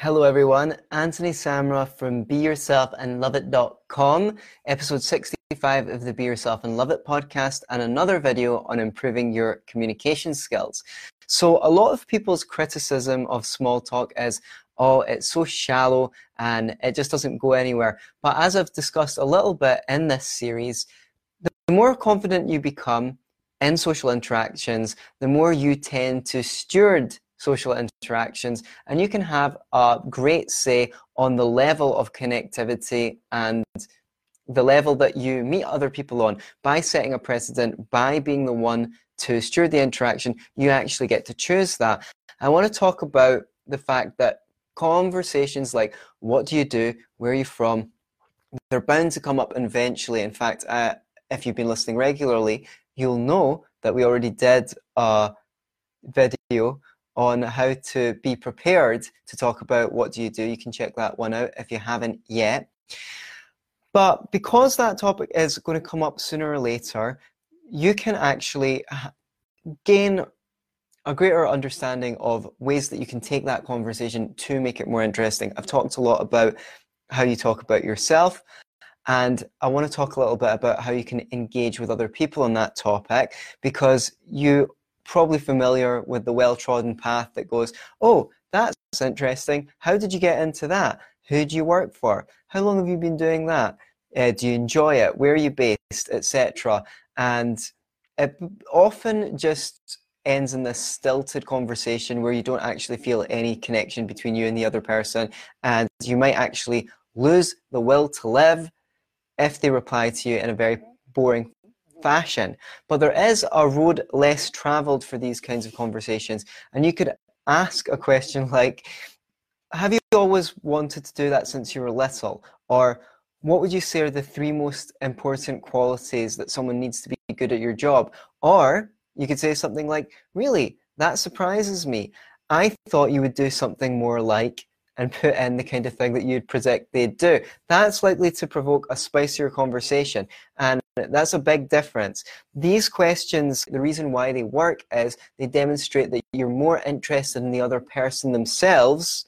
Hello, everyone. Anthony Samaroff from Be Yourself and Love It.com, episode 65 of the Be Yourself and Love It podcast, and another video on improving your communication skills. So, a lot of people's criticism of small talk is, oh, it's so shallow and it just doesn't go anywhere. But as I've discussed a little bit in this series, the more confident you become in social interactions, the more you tend to steward social interactions, and you can have a great say on the level of connectivity and the level that you meet other people on by setting a precedent, by being the one to steward the interaction, you actually get to choose that. I want to talk about the fact that conversations like what do you do, where are you from, they're bound to come up eventually. In fact, uh, if you've been listening regularly, you'll know that we already did a video on how to be prepared to talk about what do you do. You can check that one out if you haven't yet. But because that topic is going to come up sooner or later, you can actually gain a greater understanding of ways that you can take that conversation to make it more interesting. I've talked a lot about how you talk about yourself, and I want to talk a little bit about how you can engage with other people on that topic because you probably familiar with the well trodden path that goes, oh, that's interesting. How did you get into that? Who do you work for? How long have you been doing that? Uh, do you enjoy it? Where are you based, etc. And it often just ends in this stilted conversation where you don't actually feel any connection between you and the other person, and you might actually lose the will to live if they reply to you in a very boring fashion. But there is a road less traveled for these kinds of conversations. And you could ask a question like, Have you always wanted to do that since you were little? Or what would you say are the three most important qualities that someone needs to be good at your job? Or you could say something like, Really, that surprises me. I thought you would do something more like and put in the kind of thing that you'd predict they'd do. That's likely to provoke a spicier conversation. And that's a big difference. These questions, the reason why they work is they demonstrate that you're more interested in the other person themselves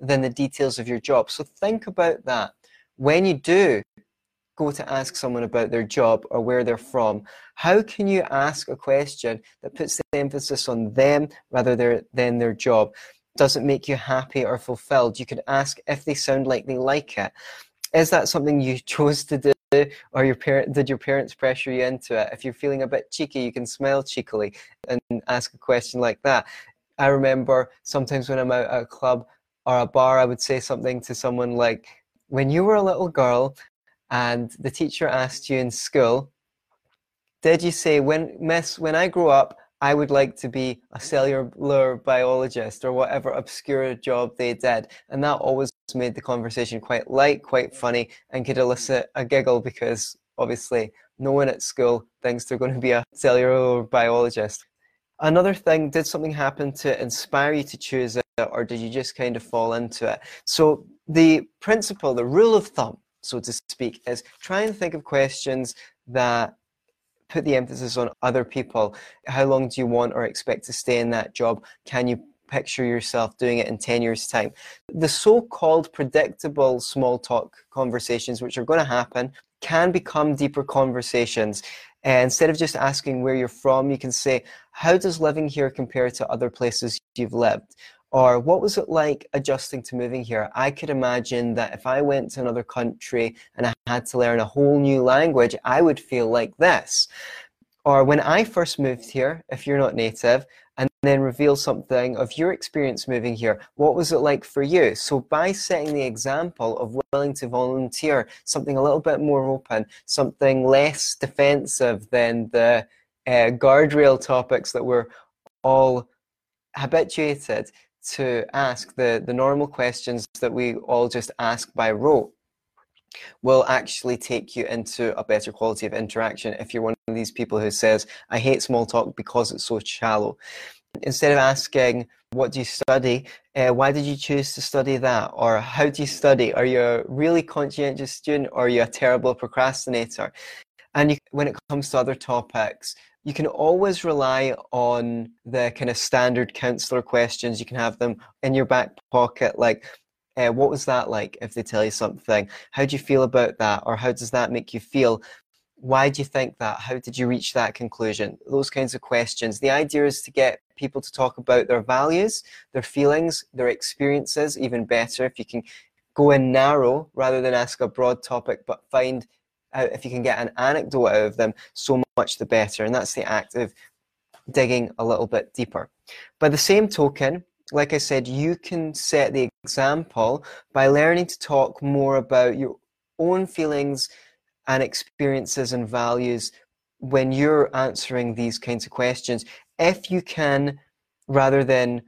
than the details of your job. So think about that. When you do go to ask someone about their job or where they're from, how can you ask a question that puts the emphasis on them rather than their job? Does it make you happy or fulfilled? You could ask if they sound like they like it. Is that something you chose to do? or your parent did your parents pressure you into it if you're feeling a bit cheeky you can smile cheekily and ask a question like that i remember sometimes when i'm out at a club or a bar i would say something to someone like when you were a little girl and the teacher asked you in school did you say when miss when i grow up I would like to be a cellular biologist or whatever obscure job they did. And that always made the conversation quite light, quite funny, and could elicit a giggle because obviously no one at school thinks they're going to be a cellular biologist. Another thing, did something happen to inspire you to choose it, or did you just kind of fall into it? So, the principle, the rule of thumb, so to speak, is try and think of questions that put the emphasis on other people. How long do you want or expect to stay in that job? Can you picture yourself doing it in 10 years' time? The so called predictable small talk conversations, which are going to happen, can become deeper conversations. And instead of just asking where you're from, you can say, How does living here compare to other places you've lived? Or what was it like adjusting to moving here? I could imagine that if I went to another country and I had to learn a whole new language, I would feel like this. Or when I first moved here, if you're not native, and then reveal something of your experience moving here. What was it like for you? So, by setting the example of willing to volunteer, something a little bit more open, something less defensive than the uh, guardrail topics that we're all habituated to ask the, the normal questions that we all just ask by rote will actually take you into a better quality of interaction if you're one of these people who says, I hate small talk because it's so shallow. Instead of asking, what do you study? Uh, why did you choose to study that? Or how do you study? Are you a really conscientious student or are you a terrible procrastinator? And you, when it comes to other topics, you can always rely on the kind of standard counselor questions. You can have them in your back pocket, like, uh, what was that like if they tell you something? How do you feel about that? Or how does that make you feel? Why do you think that? How did you reach that conclusion? Those kinds of questions. The idea is to get people to talk about their values, their feelings, their experiences, even better if you can go in narrow rather than ask a broad topic, but find out if you can get an anecdote out of them, so much the better. And that's the act of digging a little bit deeper. By the same token, like I said, you can set the example by learning to talk more about your own feelings and experiences and values when you're answering these kinds of questions. If you can, rather than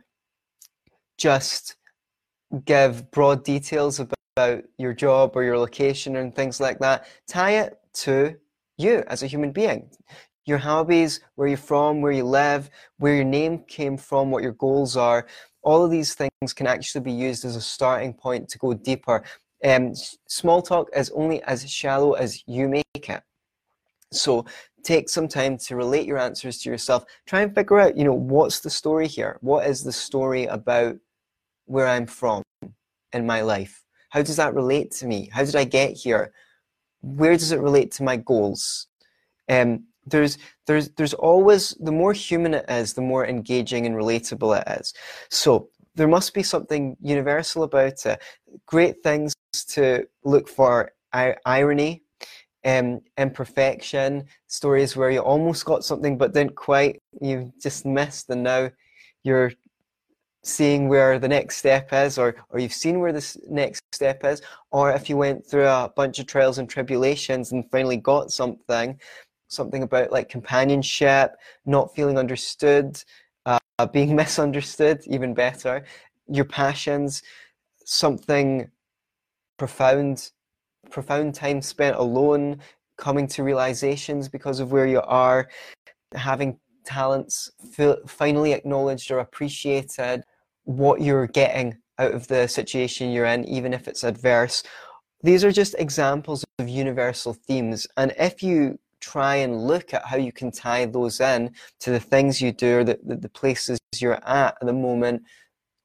just give broad details about your job or your location and things like that, tie it to you as a human being your hobbies, where you're from, where you live, where your name came from, what your goals are. All of these things can actually be used as a starting point to go deeper. Um, small talk is only as shallow as you make it. So take some time to relate your answers to yourself. Try and figure out, you know, what's the story here? What is the story about where I'm from in my life? How does that relate to me? How did I get here? Where does it relate to my goals? Um, there's there's there's always the more human it is the more engaging and relatable it is so there must be something universal about it great things to look for irony um, imperfection stories where you almost got something but didn't quite you just missed and now you're seeing where the next step is or or you've seen where this next step is or if you went through a bunch of trials and tribulations and finally got something something about like companionship, not feeling understood, uh, being misunderstood, even better, your passions, something profound, profound time spent alone, coming to realizations because of where you are, having talents finally acknowledged or appreciated, what you're getting out of the situation you're in, even if it's adverse. These are just examples of universal themes. And if you try and look at how you can tie those in to the things you do or the, the, the places you're at at the moment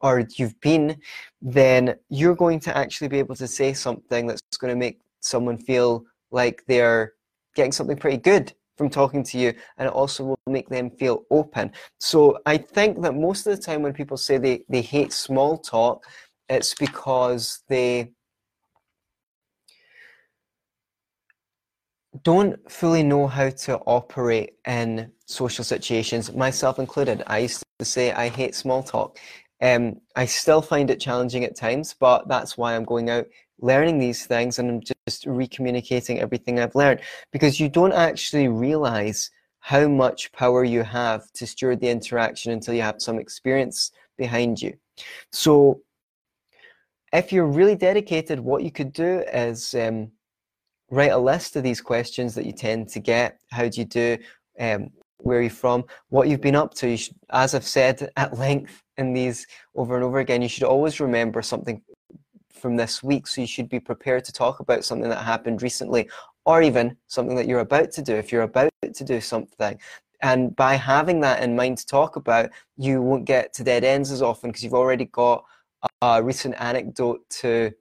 or you've been, then you're going to actually be able to say something that's going to make someone feel like they're getting something pretty good from talking to you and it also will make them feel open. So I think that most of the time when people say they, they hate small talk, it's because they don't fully know how to operate in social situations, myself included. I used to say I hate small talk. Um, I still find it challenging at times, but that's why I'm going out learning these things and I'm just recommunicating everything I've learned because you don't actually realize how much power you have to steward the interaction until you have some experience behind you. So, if you're really dedicated, what you could do is um, write a list of these questions that you tend to get. How do you do? Um, where are you from? What you've been up to? Should, as I've said at length in these over and over again, you should always remember something from this week. So you should be prepared to talk about something that happened recently, or even something that you're about to do. If you're about to do something, and by having that in mind to talk about, you won't get to dead ends as often because you've already got a recent anecdote to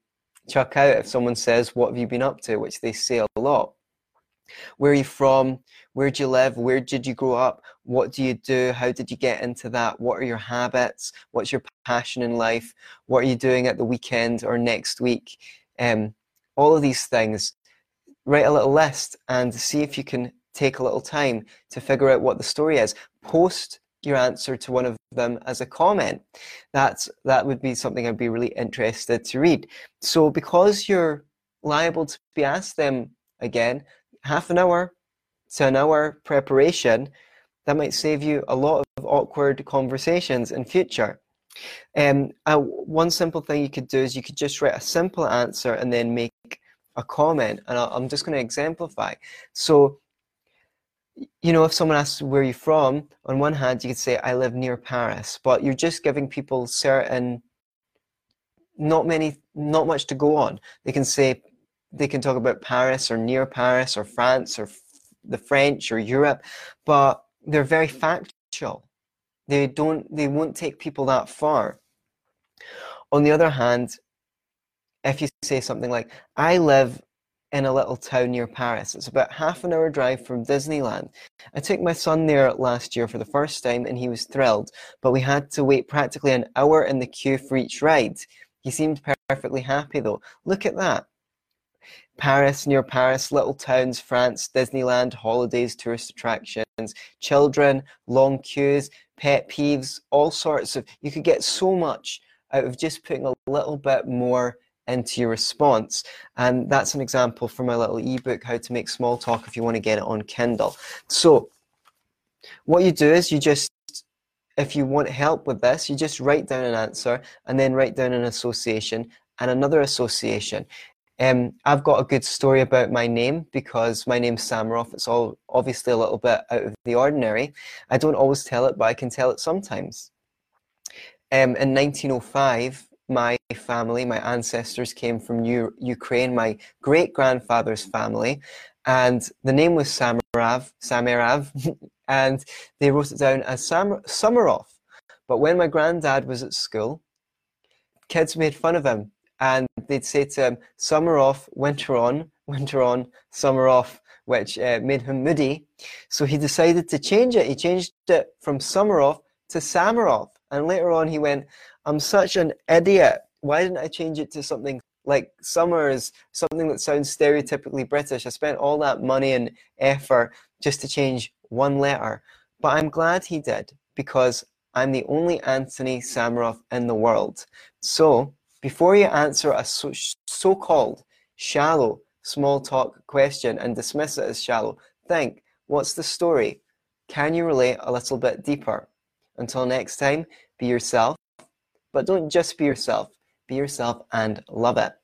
chuck out if someone says, What have you been up to? which they say a lot. Where are you from? Where do you live? Where did you grow up? What do you do? How did you get into that? What are your habits? What's your passion in life? What are you doing at the weekend or next week? Um, all of these things. Write a little list and see if you can take a little time to figure out what the story is. Post your answer to one of them as a comment. That's that would be something I'd be really interested to read. So because you're liable to be asked them again, half an hour to an hour preparation, that might save you a lot of awkward conversations in future. Um, uh, one simple thing you could do is you could just write a simple answer and then make a comment. And I'm just going to exemplify. So you know, if someone asks where you're from, on one hand, you could say, I live near Paris, but you're just giving people certain, not many, not much to go on. They can say, they can talk about Paris or near Paris or France or the French or Europe, but they're very factual. They don't, they won't take people that far. On the other hand, if you say something like, I live in a little town near Paris. It's about half an hour drive from Disneyland. I took my son there last year for the first time and he was thrilled, but we had to wait practically an hour in the queue for each ride. He seemed perfectly happy though. Look at that. Paris, near Paris, little towns, France, Disneyland, holidays, tourist attractions, children, long queues, pet peeves, all sorts of. You could get so much out of just putting a little bit more into your response. And that's an example from my little ebook, How to Make Small Talk, if you want to get it on Kindle. So, what you do is you just if you want help with this, you just write down an answer and then write down an association and another association. Um, I've got a good story about my name because my name's Samaroff. It's all obviously a little bit out of the ordinary. I don't always tell it, but I can tell it sometimes. Um, in 1905, my family, my ancestors came from Ukraine, my great grandfather's family, and the name was Samarav, Samarav, and they wrote it down as Sam- Summeroff. But when my granddad was at school, kids made fun of him and they'd say to him, summer off, winter on, winter on, summer off, which uh, made him moody. So he decided to change it. He changed it from summer off to summer off. And later on, he went, I'm such an idiot. Why didn't I change it to something like summer is something that sounds stereotypically British? I spent all that money and effort just to change one letter. But I'm glad he did because I'm the only Anthony Samaroff in the world. So before you answer a so called shallow small talk question and dismiss it as shallow, think what's the story? Can you relate a little bit deeper? Until next time, be yourself, but don't just be yourself, be yourself and love it.